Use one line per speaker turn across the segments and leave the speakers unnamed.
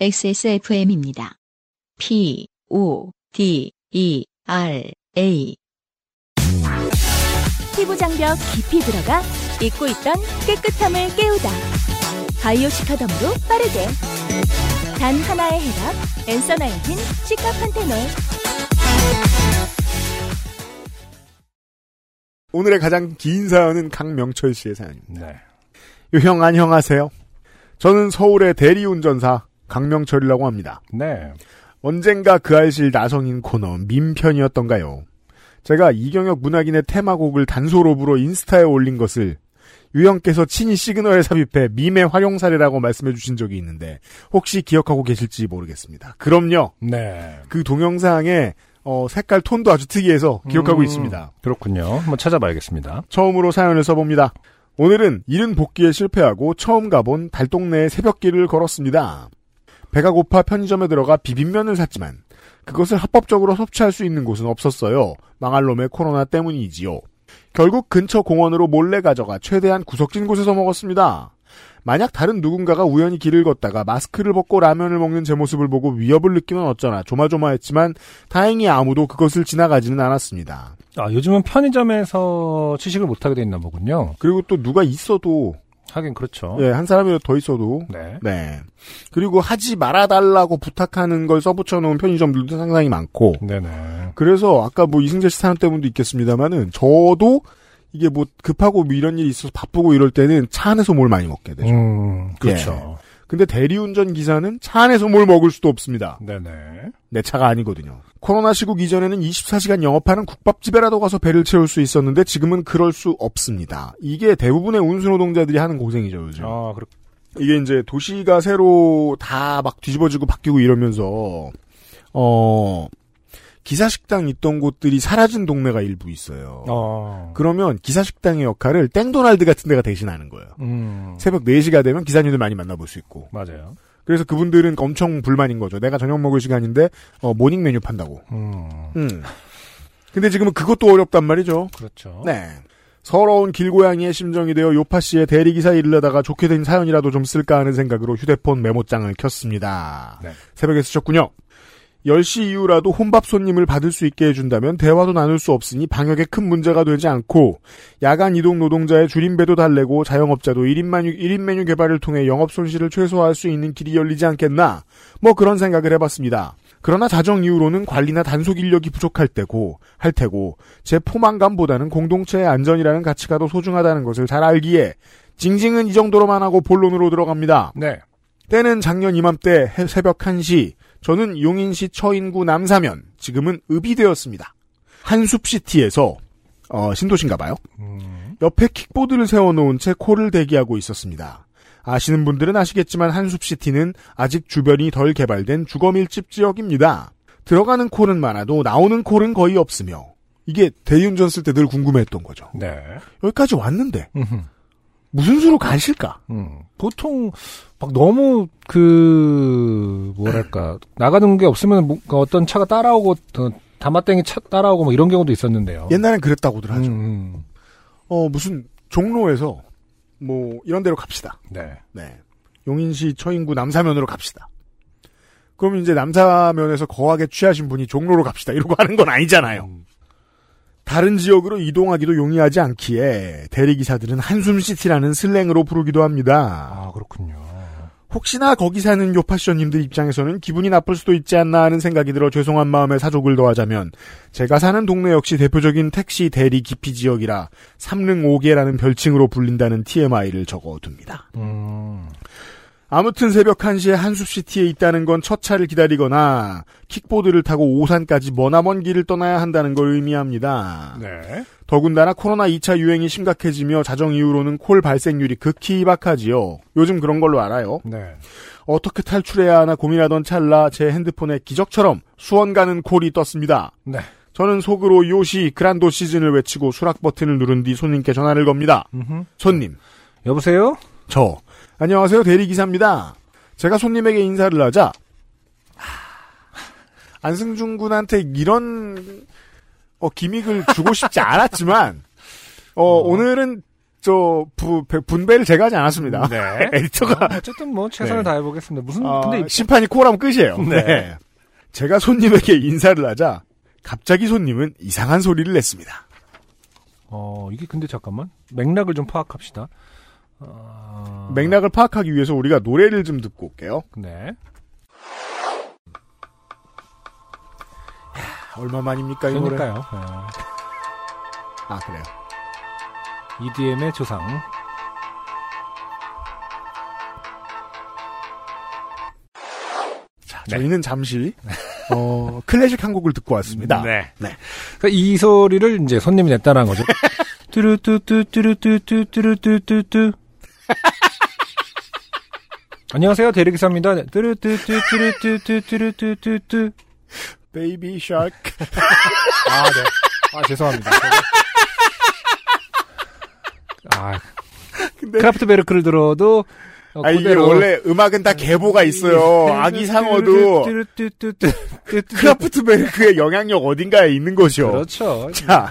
XSFM입니다. P, O, D, E, R, A.
피부 장벽 깊이 들어가 잊고 있던 깨끗함을 깨우다. 바이오 시카덤으로 빠르게. 단 하나의 해답. 엔서 나인틴 시카 판테놀.
오늘의 가장 긴 사연은 강명철 씨의 사연입니다.
네.
유형 안녕하세요. 저는 서울의 대리운전사 강명철이라고 합니다.
네.
언젠가 그 알실 나성인 코너 민편이었던가요. 제가 이경혁 문학인의 테마곡을 단소로 불어 인스타에 올린 것을 유형께서 친히 시그널에 삽입해 밈의 활용 사례라고 말씀해 주신 적이 있는데 혹시 기억하고 계실지 모르겠습니다. 그럼요.
네.
그 동영상의 어, 색깔 톤도 아주 특이해서 기억하고
음,
있습니다.
그렇군요. 한번 찾아봐야겠습니다.
처음으로 사연을 써봅니다. 오늘은 이른 복귀에 실패하고 처음 가본 달동네의 새벽길을 걸었습니다. 배가 고파 편의점에 들어가 비빔면을 샀지만 그것을 합법적으로 섭취할 수 있는 곳은 없었어요. 망할 놈의 코로나 때문이지요. 결국 근처 공원으로 몰래 가져가 최대한 구석진 곳에서 먹었습니다. 만약 다른 누군가가 우연히 길을 걷다가 마스크를 벗고 라면을 먹는 제 모습을 보고 위협을 느끼면 어쩌나 조마조마했지만 다행히 아무도 그것을 지나가지는 않았습니다.
아, 요즘은 편의점에서 취식을 못하게 돼 있나 보군요.
그리고 또 누가 있어도
하긴 그렇죠.
예, 한 사람이라도 더 있어도
네.
네. 그리고 하지 말아달라고 부탁하는 걸 써붙여 놓은 편의점들도 상당히 많고
네네.
그래서 아까 뭐 이승재 씨 사연 때문도 있겠습니다만은 저도 이게 뭐 급하고 뭐 이런 일이 있어서 바쁘고 이럴 때는 차 안에서 뭘 많이 먹게 되죠.
음, 그렇죠.
근데 대리운전 기사는 차 안에서 뭘 먹을 수도 없습니다.
네네.
내 차가 아니거든요. 코로나 시국 이전에는 24시간 영업하는 국밥집에라도 가서 배를 채울 수 있었는데 지금은 그럴 수 없습니다. 이게 대부분의 운수노동자들이 하는 고생이죠, 요즘.
아, 그렇
이게 이제 도시가 새로 다 막 뒤집어지고 바뀌고 이러면서 어 기사식당 있던 곳들이 사라진 동네가 일부 있어요.
어.
그러면 기사식당의 역할을 땡도날드 같은 데가 대신하는 거예요.
음.
새벽 4시가 되면 기사님들 많이 만나볼 수 있고.
맞아요.
그래서 그분들은 엄청 불만인 거죠. 내가 저녁 먹을 시간인데 어, morning 메뉴 판다고.
음.
음. 근데 지금은 그것도 어렵단 말이죠.
그렇죠.
네. 서러운 길고양이의 심정이 되어 요파 씨의 대리기사 일을 하다가 좋게 된 사연이라도 좀 쓸까 하는 생각으로 휴대폰 메모장을 켰습니다.
네.
새벽에 쓰셨군요. 10시 이후라도 혼밥 손님을 받을 수 있게 해준다면 대화도 나눌 수 없으니 방역에 큰 문제가 되지 않고 야간 이동 노동자의 주린 배도 달래고 자영업자도 1인 메뉴, 1인 메뉴 개발을 통해 영업 손실을 최소화할 수 있는 길이 열리지 않겠나 뭐 그런 생각을 해봤습니다. 그러나 자정 이후로는 관리나 단속 인력이 부족할 때고 할 테고 제 포만감보다는 공동체의 안전이라는 가치가 더 소중하다는 것을 잘 알기에 징징은 이 정도로만 하고 본론으로 들어갑니다.
네.
때는 작년 이맘때 해- 새벽 1시 저는 용인시 처인구 남사면 지금은 읍이 되었습니다. 한숲시티에서 어, 신도시인가 봐요.
음.
옆에 킥보드를 세워놓은 채 콜을 대기하고 있었습니다. 아시는 분들은 아시겠지만 한숲시티는 아직 주변이 덜 개발된 주거밀집 지역입니다. 들어가는 콜은 많아도 나오는 콜은 거의 없으며 이게 대리운전 쓸 때 늘 궁금했던 거죠.
네.
여기까지 왔는데
음흠.
무슨 수로 가실까?
음. 보통 막 너무 그 뭐랄까 나가는 게 없으면 뭔가 어떤 차가 따라오고 어, 다마땡이 차 따라오고 뭐 이런 경우도 있었는데요.
옛날엔 그랬다고들 하죠.
음, 음.
어 무슨 종로에서 뭐 이런 데로 갑시다.
네.
네. 용인시 처인구 남사면으로 갑시다. 그러면 이제 남사면에서 거하게 취하신 분이 종로로 갑시다. 이러고 하는 건 아니잖아요.
음.
다른 지역으로 이동하기도 용이하지 않기에 대리기사들은 한숨시티라는 슬랭으로 부르기도 합니다.
아 그렇군요.
혹시나 거기 사는 요파셔님들 입장에서는 기분이 나쁠 수도 있지 않나 하는 생각이 들어 죄송한 마음에 사족을 더하자면 제가 사는 동네 역시 대표적인 택시 대리 기피 지역이라 삼릉 5개라는 별칭으로 불린다는 TMI를 적어둡니다.
음.
아무튼 새벽 1시에 한숲시티에 있다는 건 첫 차를 기다리거나 킥보드를 타고 오산까지 머나먼 길을 떠나야 한다는 걸 의미합니다.
네.
더군다나 코로나 2차 유행이 심각해지며 자정 이후로는 콜 발생률이 극히 희박하지요. 요즘 그런 걸로 알아요.
네.
어떻게 탈출해야 하나 고민하던 찰나 제 핸드폰에 기적처럼 수원 가는 콜이 떴습니다.
네.
저는 속으로 요시 그란도 시즌을 외치고 수락 버튼을 누른 뒤 손님께 전화를 겁니다.
음흠.
손님,
여보세요?
저 안녕하세요 대리기사입니다. 제가 손님에게 인사를 하자 하, 안승준 군한테 이런 어, 기믹을 주고 싶지 않았지만 어, 오늘은 저 부, 배- 분배를 제가 하지 않았습니다.
네.
에디터가
어, 어쨌든 뭐 최선을
네.
다해 보겠습니다. 무슨
아,
근데
심판이 코라면 끝이에요.
네.
네. 제가 손님에게 인사를 하자 갑자기 손님은 이상한 소리를 냈습니다.
어 이게 근데 잠깐만 맥락을 좀 파악합시다. 어,
맥락을 파악하기 위해서 우리가 노래를 좀 듣고 올게요.
네.
얼마만입니까 이 노래?
그러니까요.
아 그래요.
네. EDM의 조상.
자, 저희는 잠시 어, 클래식 한 곡을 듣고 왔습니다.
네.
네.
그러니까 이 소리를 이제 손님이 냈다는 거죠. 뚜루뚜뚜뚜루뚜뚜루뚜뚜뚜. 안녕하세요 대리기사입니다. 뚜루뚜뚜뚜루뚜뚜뚜뚜뚜.
Baby Shark.
아 네. 아 죄송합니다. 아
근데
크라프트베르크를 들어도 어,
아, 이게 원래 음악은 다 계보가 있어요. 아기 상어도. 크라프트베르크의 영향력 어딘가에 있는 것이요.
그렇죠.
자.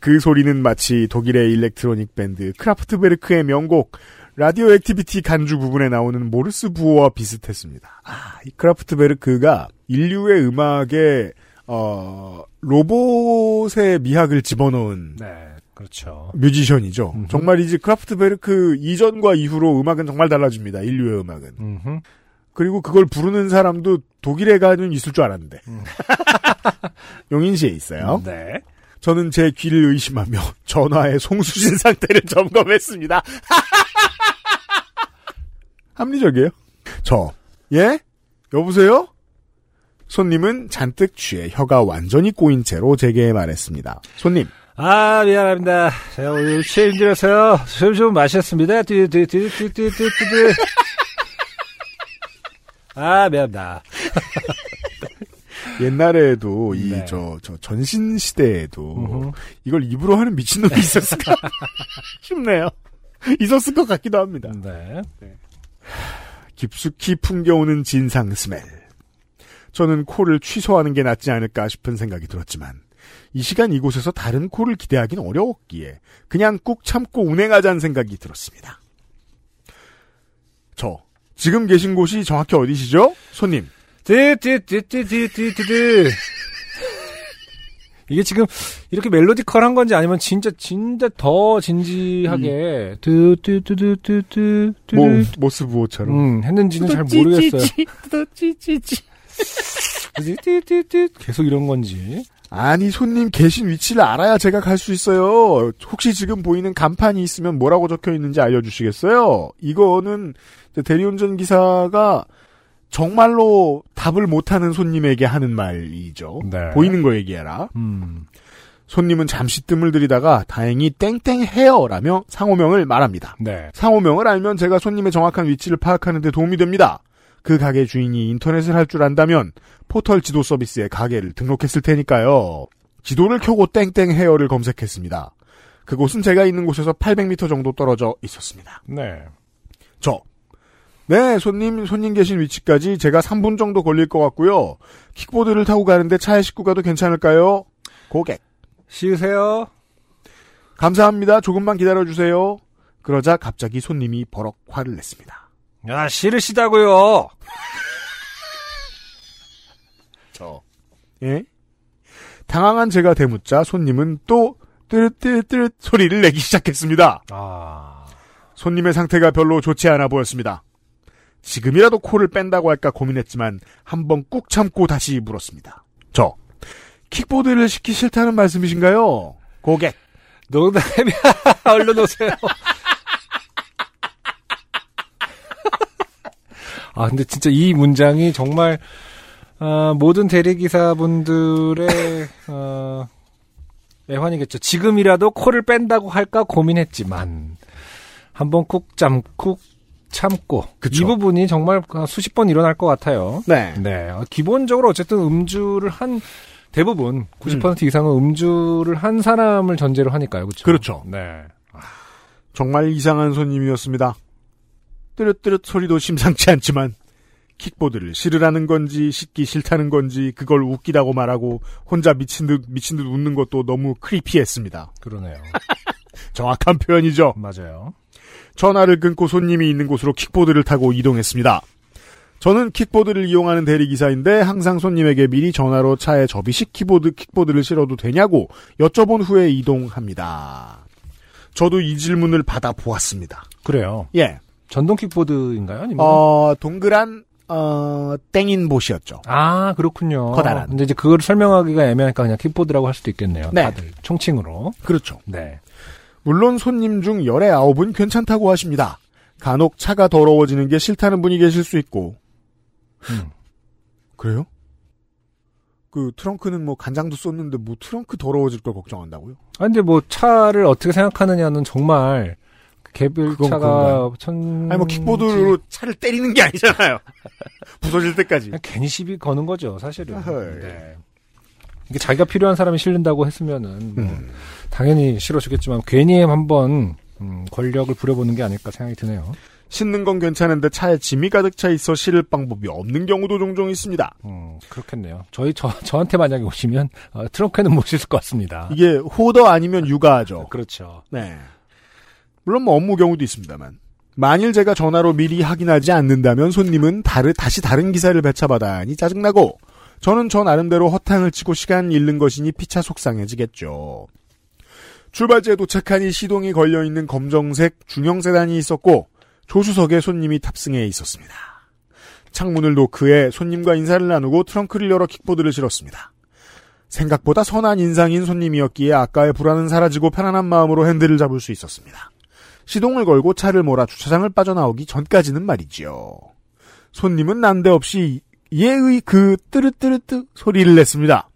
그 소리는 마치 독일의 electronic 밴드 크라프트베르크의 명곡 Radioactivity 간주 부분에 나오는 모르스 부호와 비슷했습니다. 아, 이 크라프트베르크가 인류의 음악에 어, 로봇의 미학을 집어넣은
네, 그렇죠.
뮤지션이죠.
음흠.
정말이지 크라프트베르크 이전과 이후로 음악은 정말 달라집니다. 인류의 음악은.
음흠.
그리고 그걸 부르는 사람도 독일에 가는 있을 줄 알았는데.
음.
용인시에 있어요.
네.
저는 제 귀를 의심하며 전화의 송수신 상태를 점검했습니다. 합리적이에요. 저, 예? 여보세요? 손님은 잔뜩 취해 혀가 완전히 꼬인 채로 제게 말했습니다. 손님.
아, 미안합니다. 제가 오늘 체인지라서요. 술 좀 마셨습니다. 띠띠띠띠띠띠띠. 아, 미안합니다.
옛날에도 이,
네.
저, 저, 전신 시대에도 이걸 입으로 하는 미친놈이 있었을까 싶네요. 있었을 것 같기도 합니다.
네. 네.
깊숙이 풍겨오는 진상 스멜. 저는 코를 취소하는 게 낫지 않을까 싶은 생각이 들었지만 이 시간 이곳에서 다른 코를 기대하긴 어려웠기에 그냥 꾹 참고 운행하자는 생각이 들었습니다. 저 지금 계신 곳이 정확히 어디시죠? 손님.
뚜뚜뚜뚜뚜뚜뚜. 이게 지금 이렇게 멜로디컬한 건지 아니면 진짜 진짜 더 진지하게 뚜뚜뚜뚜뚜뚜
뭐 모스 부호처럼.
음, 했는지는 잘 모르겠어요. 뚜뚜뚜뚜 계속 이런 건지.
아니 손님 계신 위치를 알아야 제가 갈 수 있어요. 혹시 지금 보이는 간판이 있으면 뭐라고 적혀 있는지 알려주시겠어요? 이거는 대리운전 기사가 정말로 답을 못하는 손님에게 하는 말이죠.
네.
보이는 거 얘기해라.
음.
손님은 잠시 뜸을 들이다가 다행히 땡땡 헤어라며 상호명을 말합니다.
네.
상호명을 알면 제가 손님의 정확한 위치를 파악하는 데 도움이 됩니다. 그 가게 주인이 인터넷을 할 줄 안다면 포털 지도 서비스에 가게를 등록했을 테니까요. 지도를 켜고 땡땡 헤어를 검색했습니다. 그곳은 제가 있는 곳에서 800m 정도 떨어져 있었습니다.
네.
저. 네, 손님, 손님 계신 위치까지 제가 3분 정도 걸릴 것 같고요. 킥보드를 타고 가는데 차에 싣고 가도 괜찮을까요? 고객.
쉬으세요.
감사합니다. 조금만 기다려주세요. 그러자 갑자기 손님이 버럭 화를 냈습니다.
야, 싫으시다고요.
저. 예? 당황한 제가 대묻자 손님은 또 뚜릇뚜릇뚜릇 소리를 내기 시작했습니다.
아.
손님의 상태가 별로 좋지 않아 보였습니다. 지금이라도 코를 뺀다고 할까 고민했지만 한번 꾹 참고 다시 물었습니다. 저. 킥보드를 시키 싫다는 말씀이신가요? 고객.
농담이야. 얼른 오세요. 아, 근데 진짜 이 문장이 정말, 어, 모든 대리기사분들의, 어, 애환이겠죠. 지금이라도 코를 뺀다고 할까 고민했지만, 한번 꾹 참고, 참고.
그쵸.
이 부분이 정말 수십 번 일어날 것 같아요.
네.
네. 어, 기본적으로 어쨌든 음주를 한 대부분 90% 이상은 음주를 한 사람을 전제로 하니까요. 그렇죠.
그렇죠.
네.
정말 이상한 손님이었습니다. 뚜릇뚜릇 소리도 심상치 않지만 킥보드를 실으라는 건지 씻기 싫다는 건지 그걸 웃기다고 말하고 혼자 미친 듯 미친 듯 웃는 것도 너무 크리피했습니다.
그러네요.
정확한 표현이죠.
맞아요.
전화를 끊고 손님이 있는 곳으로 킥보드를 타고 이동했습니다. 저는 킥보드를 이용하는 대리기사인데 항상 손님에게 미리 전화로 차에 접이식 키보드 킥보드를 실어도 되냐고 여쭤본 후에 이동합니다. 저도 이 질문을 받아보았습니다.
그래요.
예.
전동 킥보드인가요? 아니면
어, 동그란, 어, 땡인 보시였죠.
아 그렇군요.
커다란.
근데 이제 그걸 설명하기가 애매하니까 그냥 킥보드라고 할 수도 있겠네요.
네.
다들 총칭으로.
그렇죠.
네.
물론 손님 중 열의 아홉은 괜찮다고 하십니다. 간혹 차가 더러워지는 게 싫다는 분이 계실 수 있고.
음.
그래요? 그 트렁크는 뭐 간장도 썼는데 뭐 트렁크 더러워질 걸 걱정한다고요?
아 근데 뭐 차를 어떻게 생각하느냐는 정말 개별 차가
그런가요?
천
아니 뭐 킥보드로 차를 때리는 게 아니잖아요. 부서질 때까지.
괜히 시비 거는 거죠, 사실은.
어허이.
네. 이게 자기가 필요한 사람이 실른다고 했으면은 뭐
음.
당연히 싫어주겠지만 괜히 한번 음, 권력을 부려보는 게 아닐까 생각이 드네요.
싣는 건 괜찮은데 차에 짐이 가득 차 있어 실을 방법이 없는 경우도 종종 있습니다.
음, 그렇겠네요. 저희 저 저한테 만약에 오시면 어, 트렁크에는 못 실을 것 같습니다.
이게 호더 아니면 육아죠.
그렇죠.
네. 물론 뭐 업무 경우도 있습니다만. 만일 제가 전화로 미리 확인하지 않는다면 손님은 다르, 다시 다른 기사를 배차받아야 하니 짜증나고 저는 저 나름대로 허탕을 치고 시간 잃는 것이니 피차 속상해지겠죠. 출발지에 도착하니 시동이 걸려있는 검정색 중형 세단이 있었고 조수석에 손님이 탑승해 있었습니다. 창문을 노크해 손님과 인사를 나누고 트렁크를 열어 킥보드를 실었습니다. 생각보다 선한 인상인 손님이었기에 아까의 불안은 사라지고 편안한 마음으로 핸들을 잡을 수 있었습니다. 시동을 걸고 차를 몰아 주차장을 빠져나오기 전까지는 말이지요. 손님은 난데없이 예의 그 뜨르뜨르뜨 소리를 냈습니다.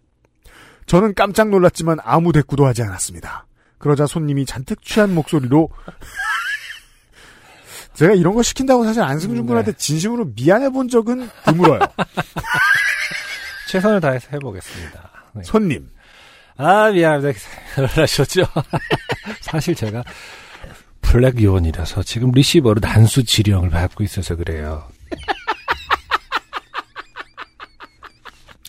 저는 깜짝 놀랐지만 아무 대꾸도 하지 않았습니다. 그러자 손님이 잔뜩 취한 목소리로 제가 이런 거 시킨다고 사실 안승준 군한테 진심으로 미안해 본 적은 드물어요.
최선을 다해서 해보겠습니다. 네.
손님,
아 미안합니다. 놀라셨죠? 사실 제가 블랙 요원이라서 지금 리시버로 난수 지령을 받고 있어서 그래요.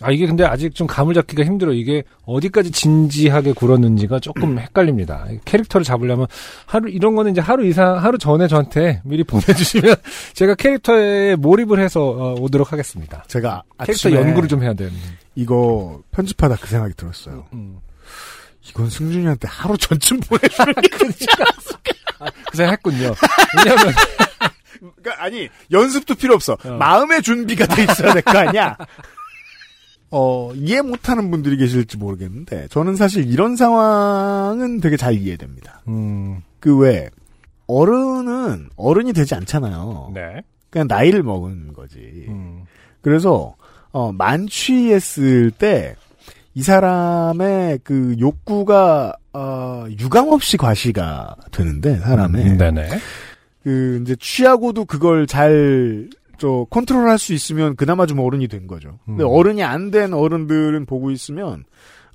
아 이게 근데 아직 좀 감을 잡기가 힘들어. 이게 어디까지 진지하게 굴었는지가 조금 헷갈립니다. 캐릭터를 잡으려면 하루 이런 거는 이제 하루 이상 하루 전에 저한테 미리 보내주시면 제가 캐릭터에 몰입을 해서 어, 오도록 하겠습니다.
제가
캐릭터 연구를 좀 해야 되는.
이거 편집하다 그 생각이 들었어요.
음.
이건 승준이한테 하루 전쯤 보내주는
게그 생각 했군요. 왜냐하면
그러니까 아니 연습도 필요 없어.
어.
마음의 준비가 돼 있어야 될 거 아니야. 어 이해 못하는 분들이 계실지 모르겠는데 저는 사실 이런 상황은 되게 잘 이해됩니다.
음,
그왜 어른은 어른이 되지 않잖아요.
네.
그냥 나이를 먹은 거지.
음.
그래서 어 만취했을 때 이 사람의 그 욕구가 어 유감 없이 과시가 되는데 사람의
음, 네네.
그 이제 취하고도 그걸 잘 저 컨트롤할 수 있으면 그나마 좀 어른이 된 거죠. 근데
음.
어른이 안 된 어른들은 보고 있으면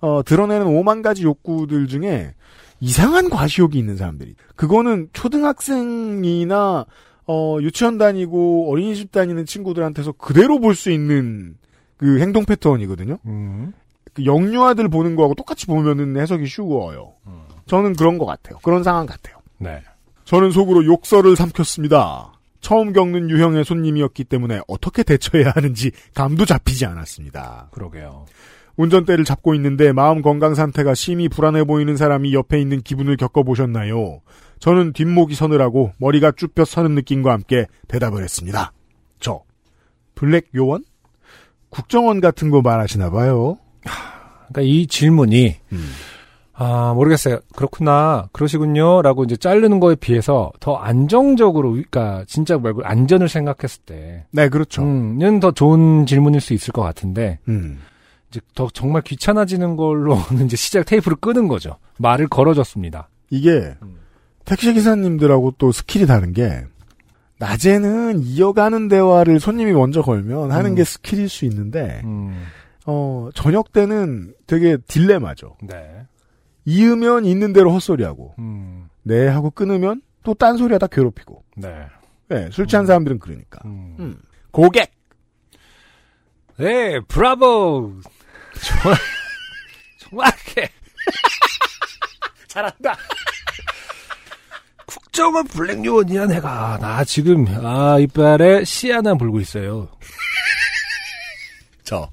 어 드러내는 오만 가지 욕구들 중에 이상한 과시욕이 있는 사람들이. 그거는 초등학생이나 어 유치원 다니고 어린이집 다니는 친구들한테서 그대로 볼 수 있는 그 행동 패턴이거든요.
음.
그 영유아들 보는 거하고 똑같이 보면은 해석이 쉬워요.
음.
저는 그런 것 같아요. 그런 상황 같아요.
네.
저는 속으로 욕설을 삼켰습니다. 처음 겪는 유형의 손님이었기 때문에 어떻게 대처해야 하는지 감도 잡히지 않았습니다.
그러게요.
운전대를 잡고 있는데 마음 건강 상태가 심히 불안해 보이는 사람이 옆에 있는 기분을 겪어보셨나요? 저는 뒷목이 서늘하고 머리가 쭈뼛 서는 느낌과 함께 대답을 했습니다. 저 블랙 요원? 국정원 같은 거 말하시나 봐요.
그러니까 이 질문이
음.
아 모르겠어요. 그렇구나, 그러시군요. 라고 이제 자르는 거에 비해서 더 안정적으로, 그러니까 진짜 말고 안전을 생각했을 때,
네, 그렇죠.
음, 는더 좋은 질문일 수 있을 것 같은데
음.
이제 더 정말 귀찮아지는 걸로는 이제 시작 테이프를 끄는 거죠. 말을 걸어줬습니다.
이게
음.
택시 기사님들하고 또 skill이 다른 게 낮에는 이어가는 대화를 손님이 먼저 걸면 하는
음.
게 skill일 수 있는데
음,
어 저녁 때는 되게 딜레마죠.
네.
이으면 있는 대로 헛소리하고
음,
네 하고 끊으면 또 딴소리하다 괴롭히고
네.
네, 술 취한 사람들은 그러니까
음.
음. 고객
네, 브라보. 정말, 정확해.
잘한다.
정말 블랙 요원이야 내가. 나 지금 아 이빨에 씨 하나 물고 있어요.
저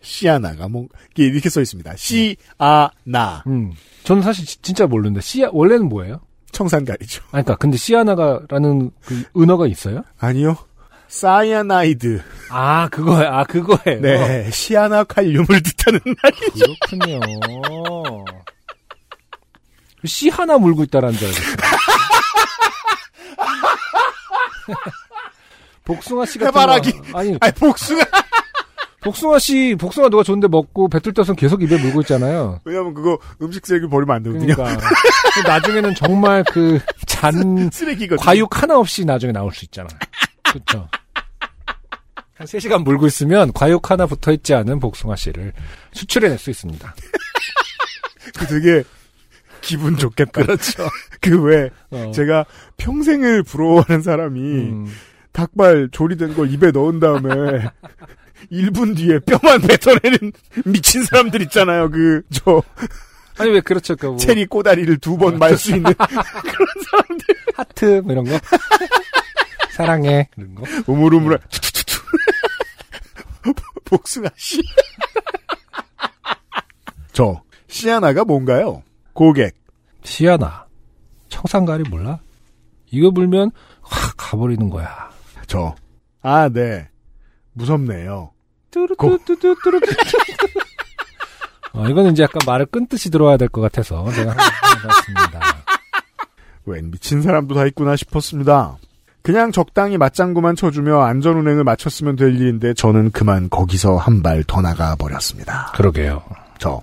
시아나가 뭐 이렇게 써 있습니다. 시아나
음. 저는 사실 지- 진짜 모르는데 씨 원래는 뭐예요?
청산가리죠.
아 그러니까 근데 시아나가라는 그 은어가 있어요?
아니요. 사이아나이드.
아 그거예요. 아 그거예요.
네, 시아나 칼륨을 뜻하는 말이죠.
그렇군요. 씨 하나 물고 있다라는 줄 알겠어요. 복숭아 씨 같은
해바라기.
거 아니
아니 복숭아.
복숭아 씨 복숭아 누가 줬는데 먹고 뱉을 때선 계속 입에 물고 있잖아요.
왜냐면 그거 음식 쓰레기 버리면 안 되거든요.
그러니까 나중에는 정말 그 잔
쓰레기거든요.
과육 하나 없이 나중에 나올 수 있잖아. 그렇죠. 한 3시간 물고 있으면 과육 하나 붙어 있지 않은 복숭아 씨를 수출해낼 수 있습니다.
그 되게 기분 좋겠다.
그렇죠.
그왜
어.
제가 평생을 부러워하는 사람이
음.
닭발 조리된 걸 입에 넣은 다음에 1분 뒤에 뼈만 뱉어내는 미친 사람들 있잖아요. 그 저
아니 왜 그렇죠? 그 뭐,
체리 꼬다리를 두 번 말 수 있는
하트 뭐 이런 거 사랑해 이런 거
우물우물한 투투투투 복숭아 씨. 저 시아나가 뭔가요? 고객.
시아나 청산가리 몰라? 이거 물면 확 가버리는 거야.
저. 아, 네. 무섭네요.
뚜루뚜뚜뚜뚜루. 어, 이거는 이제 약간 말을 끊듯이 들어와야 될 것 같아서 제가 해봤습니다.
웬 미친 사람도 다 있구나 싶었습니다. 그냥 적당히 맞장구만 쳐주며 안전운행을 마쳤으면 될 일인데 저는 그만 거기서 한 발 더 나가 버렸습니다.
그러게요.
저.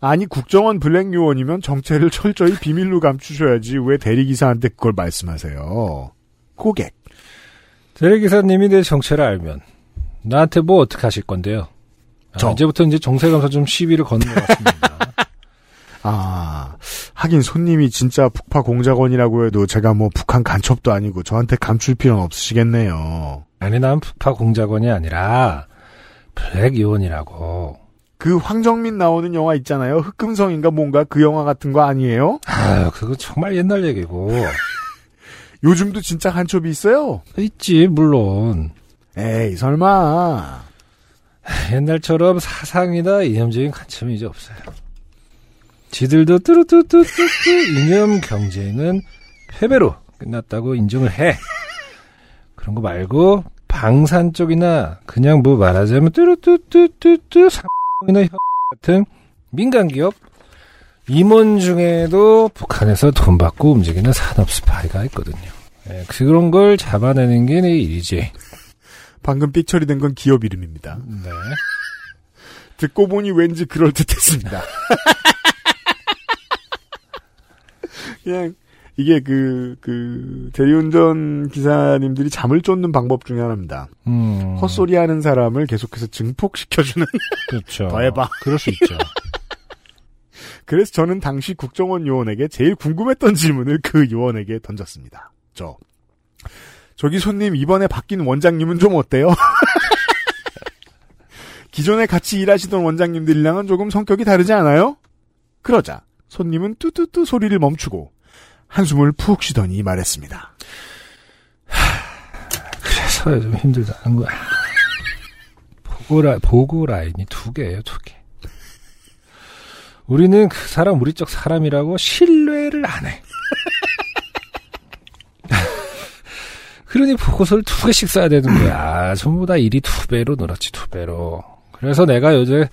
아니 국정원 블랙 요원이면 정체를 철저히 비밀로 감추셔야지 왜 대리기사한테 그걸 말씀하세요. 고객.
대리기사님이 내 정체를 알면 나한테 뭐 어떻게 하실 건데요? 아,
저.
이제부터 이제 정세감사 좀 시비를 거는 것 같습니다.
아, 하긴 손님이 진짜 북파 공작원이라고 해도 제가 뭐 북한 간첩도 아니고 저한테 감출 필요는 없으시겠네요.
아니 난 북파 공작원이 아니라 블랙 요원이라고.
그 황정민 나오는 영화 있잖아요. 흑금성인가 뭔가 그 영화 같은 거 아니에요?
아유 그거 정말 옛날 얘기고.
요즘도 진짜 간첩이 있어요?
있지 물론.
에이, 설마.
옛날처럼 사상이나 이념적인 관점이 이제 없어요. 지들도 뚜루뚜뚜뚜뚜 이념 경제는 패배로 끝났다고 인정을 해. 그런 거 말고 방산 쪽이나 그냥 뭐 말하자면 뚜루뚜뚜뚜뚜 상이나 혀 같은 민간 기업 임원 중에도 북한에서 돈 받고 움직이는 산업 스파이가 있거든요. 예, 그런 걸 잡아내는 게 내 일이지.
방금 삑 처리된 건 기업 이름입니다.
네.
듣고 보니 왠지 그럴 듯했습니다. 그냥 이게 그, 그, 대리운전 기사님들이 잠을 쫓는 방법 중에 하나입니다.
음.
헛소리 하는 사람을 계속해서 증폭시켜주는.
그렇죠.
더 해봐.
그럴 수 있죠.
그래서 저는 당시 국정원 요원에게 제일 궁금했던 질문을 그 요원에게 던졌습니다. 저. 저기 손님, 이번에 바뀐 원장님은 좀 어때요? 기존에 같이 일하시던 원장님들이랑은 조금 성격이 다르지 않아요? 그러자 손님은 뚜뚜뚜 소리를 멈추고 한숨을 푹 쉬더니 말했습니다.
그래서 좀 힘들다는 거야. 보고 라 보고 라인이 두 개예요, 두 개. 우리는 그 사람 우리 쪽 사람이라고 신뢰를 안 해. 그러니 보고서를 두 개씩 써야 되는 거야. 전부 다 일이 두 배로 늘었지, 두 배로. 그래서 내가 요즘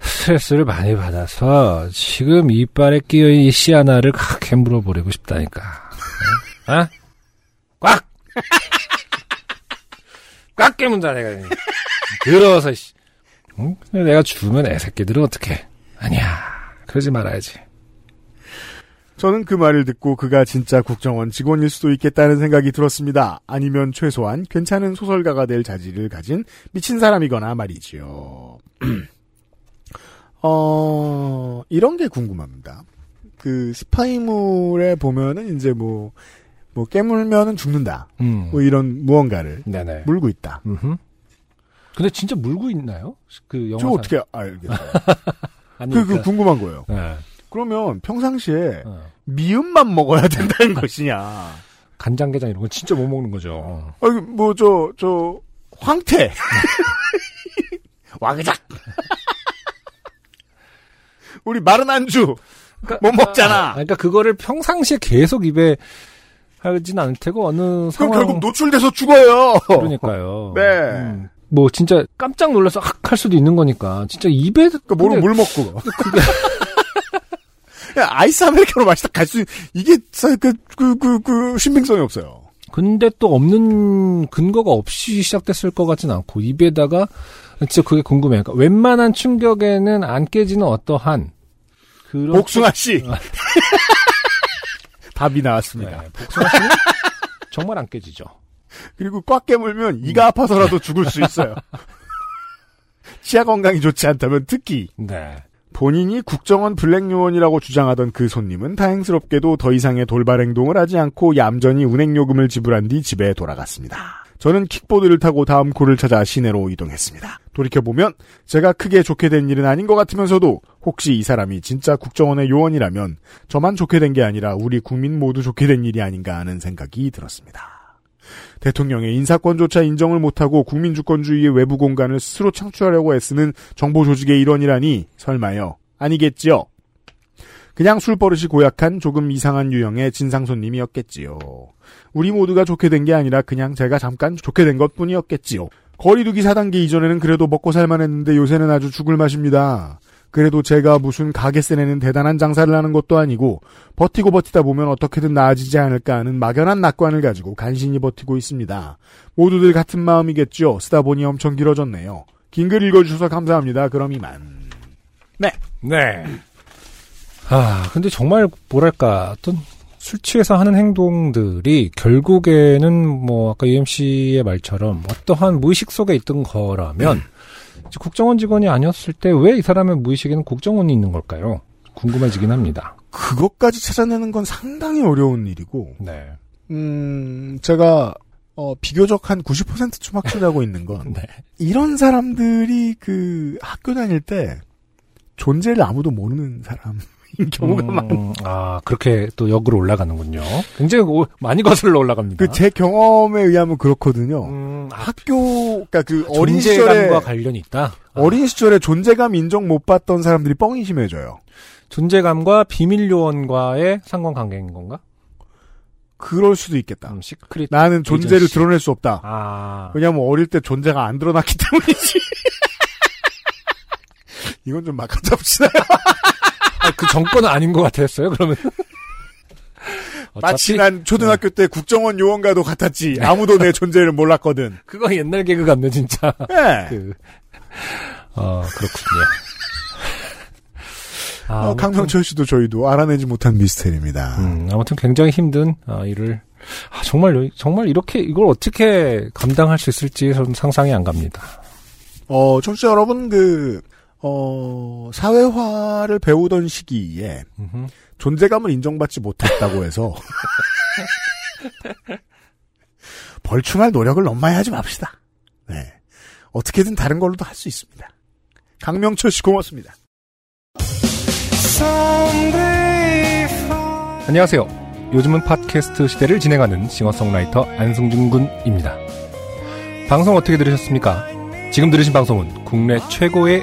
스트레스를 많이 받아서 지금 이빨에 끼어있는 이씨 하나를 각해 물어버리고 싶다니까. 어? 어? 꽉! 꽉 깨문다, 내가. 더러워서, 씨. 응? 내가 죽으면 애새끼들은 어떡해. 아니야. 그러지 말아야지.
저는 그 말을 듣고 그가 진짜 국정원 직원일 수도 있겠다는 생각이 들었습니다. 아니면 최소한 괜찮은 소설가가 될 자질을 가진 미친 사람이거나 말이지요. 어, 이런 게 궁금합니다. 그 스파이물에 보면은 이제 뭐, 뭐 깨물면은 죽는다.
음.
뭐 이런 무언가를
네네.
물고 있다.
음흠. 근데 진짜 물고 있나요? 그 영화.
저 어떻게 알겠어요? 그, 그 궁금한 거예요.
네.
그러면 평상시에
어.
미음만 먹어야 된다는 것이냐.
간장게장 이런 건 진짜 못 먹는 거죠.
아, 뭐, 저, 저, 황태. 와그작. 우리 마른 안주. 못 먹잖아.
아, 그러니까 그거를 평상시에 계속 입에 하진 않을 테고 어느
그럼
상황
결국 노출돼서 죽어요.
그러니까요.
네.
음. 뭐 진짜 깜짝 놀라서 악할 수도 있는 거니까 진짜 입에
그러니까 물,
근데
물 먹고. 야, 아이스 아메리카노 마시다 갈 수, 이게, 사- 그, 그, 그, 그, 신빙성이 없어요.
근데 또 없는 근거가 없이 시작됐을 것 같진 않고 입에다가 진짜 그게 궁금해요. 그러니까 웬만한 충격에는 안 깨지는 어떠한 그런
복숭아 씨. 답이 나왔습니다.
네, 복숭아 씨는 정말 안 깨지죠.
그리고 꽉 깨물면 이가 아파서라도 죽을 수 있어요. 치아 건강이 좋지 않다면 특히
네.
본인이 국정원 블랙 요원이라고 주장하던 그 손님은 다행스럽게도 더 이상의 돌발 행동을 하지 않고 얌전히 운행 요금을 지불한 뒤 집에 돌아갔습니다. 저는 킥보드를 타고 다음 코를 찾아 시내로 이동했습니다. 돌이켜보면 제가 크게 좋게 된 일은 아닌 것 같으면서도 혹시 이 사람이 진짜 국정원의 요원이라면 저만 좋게 된 게 아니라 우리 국민 모두 좋게 된 일이 아닌가 하는 생각이 들었습니다. 대통령의 인사권조차 인정을 못하고 국민주권주의의 외부 공간을 스스로 창출하려고 애쓰는 정보 조직의 일원이라니 설마요. 아니겠지요. 그냥 술버릇이 고약한 조금 이상한 유형의 진상 손님이었겠지요. 우리 모두가 좋게 된 게 아니라 그냥 제가 잠깐 좋게 된 것 뿐이었겠지요. 거리두기 4단계 이전에는 그래도 먹고 살만 했는데 요새는 아주 죽을 맛입니다. 그래도 제가 무슨 가게세 내는 대단한 장사를 하는 것도 아니고 버티고 버티다 보면 어떻게든 나아지지 않을까 하는 막연한 낙관을 가지고 간신히 버티고 있습니다. 모두들 같은 마음이겠죠. 쓰다 보니 엄청 길어졌네요. 긴 글 읽어주셔서 감사합니다. 그럼 이만.
네. 아, 근데 정말 뭐랄까 어떤 술 취해서 하는 행동들이 결국에는 뭐 아까 UMC의 말처럼 어떠한 무의식 속에 있던 거라면 이제 국정원 직원이 아니었을 때 왜 이 사람의 무의식에는 국정원이 있는 걸까요? 궁금해지긴 합니다.
그것까지 찾아내는 건 상당히 어려운 일이고,
네.
음, 제가, 어, 비교적 한 90%쯤 확신하고 있는 건,
네.
이런 사람들이 그 학교 다닐 때 존재를 아무도 모르는 사람인 경우가
음,
많아요.
아, 그렇게 또 역으로 올라가는군요. 굉장히 오- 많이 거슬러 올라갑니다.
그 제 경험에 의하면 그렇거든요.
음, 아,
학교, 그니까 그 어린 시절에,
관련이 있다. 아,
어린 시절에 존재감 인정 못 받던 사람들이 뻥이 심해져요.
존재감과 비밀 요원과의 상관관계인 건가?
그럴 수도 있겠다.
음, 시크릿.
나는 존재를
에이전시.
드러낼 수 없다.
아,
왜냐면 어릴 때 존재가 안 드러났기 때문이지. 이건 좀 막아잡시다.
아, 그 정권은 아닌 것 같았어요. 그러면
마치 난 초등학교 때 국정원 요원과도 같았지. 아무도 내 존재를 몰랐거든.
그거 옛날 개그 같네 진짜.
예.
그, 어 그렇군요. 아,
어, 강명철 씨도 저희도 알아내지 못한 미스테리입니다.
음, 아무튼 굉장히 힘든 아, 일을 아, 정말 정말 이렇게 이걸 어떻게 감당할 수 있을지 저는 상상이 안 갑니다.
어, 청취자 여러분, 그, 어, 사회화를 배우던 시기에
음흠.
존재감을 인정받지 못했다고 해서 벌충할 노력을 너무 많이 하지 맙시다. 네. 어떻게든 다른 걸로도 할 수 있습니다. 강명철 씨 고맙습니다.
안녕하세요. 요즘은 팟캐스트 시대를 진행하는 싱어송라이터 안승준 군입니다. 방송 어떻게 들으셨습니까? 지금 들으신 방송은 국내 최고의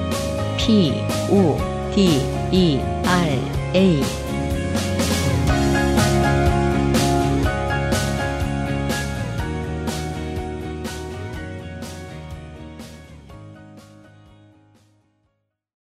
P, O, D, E, R, A.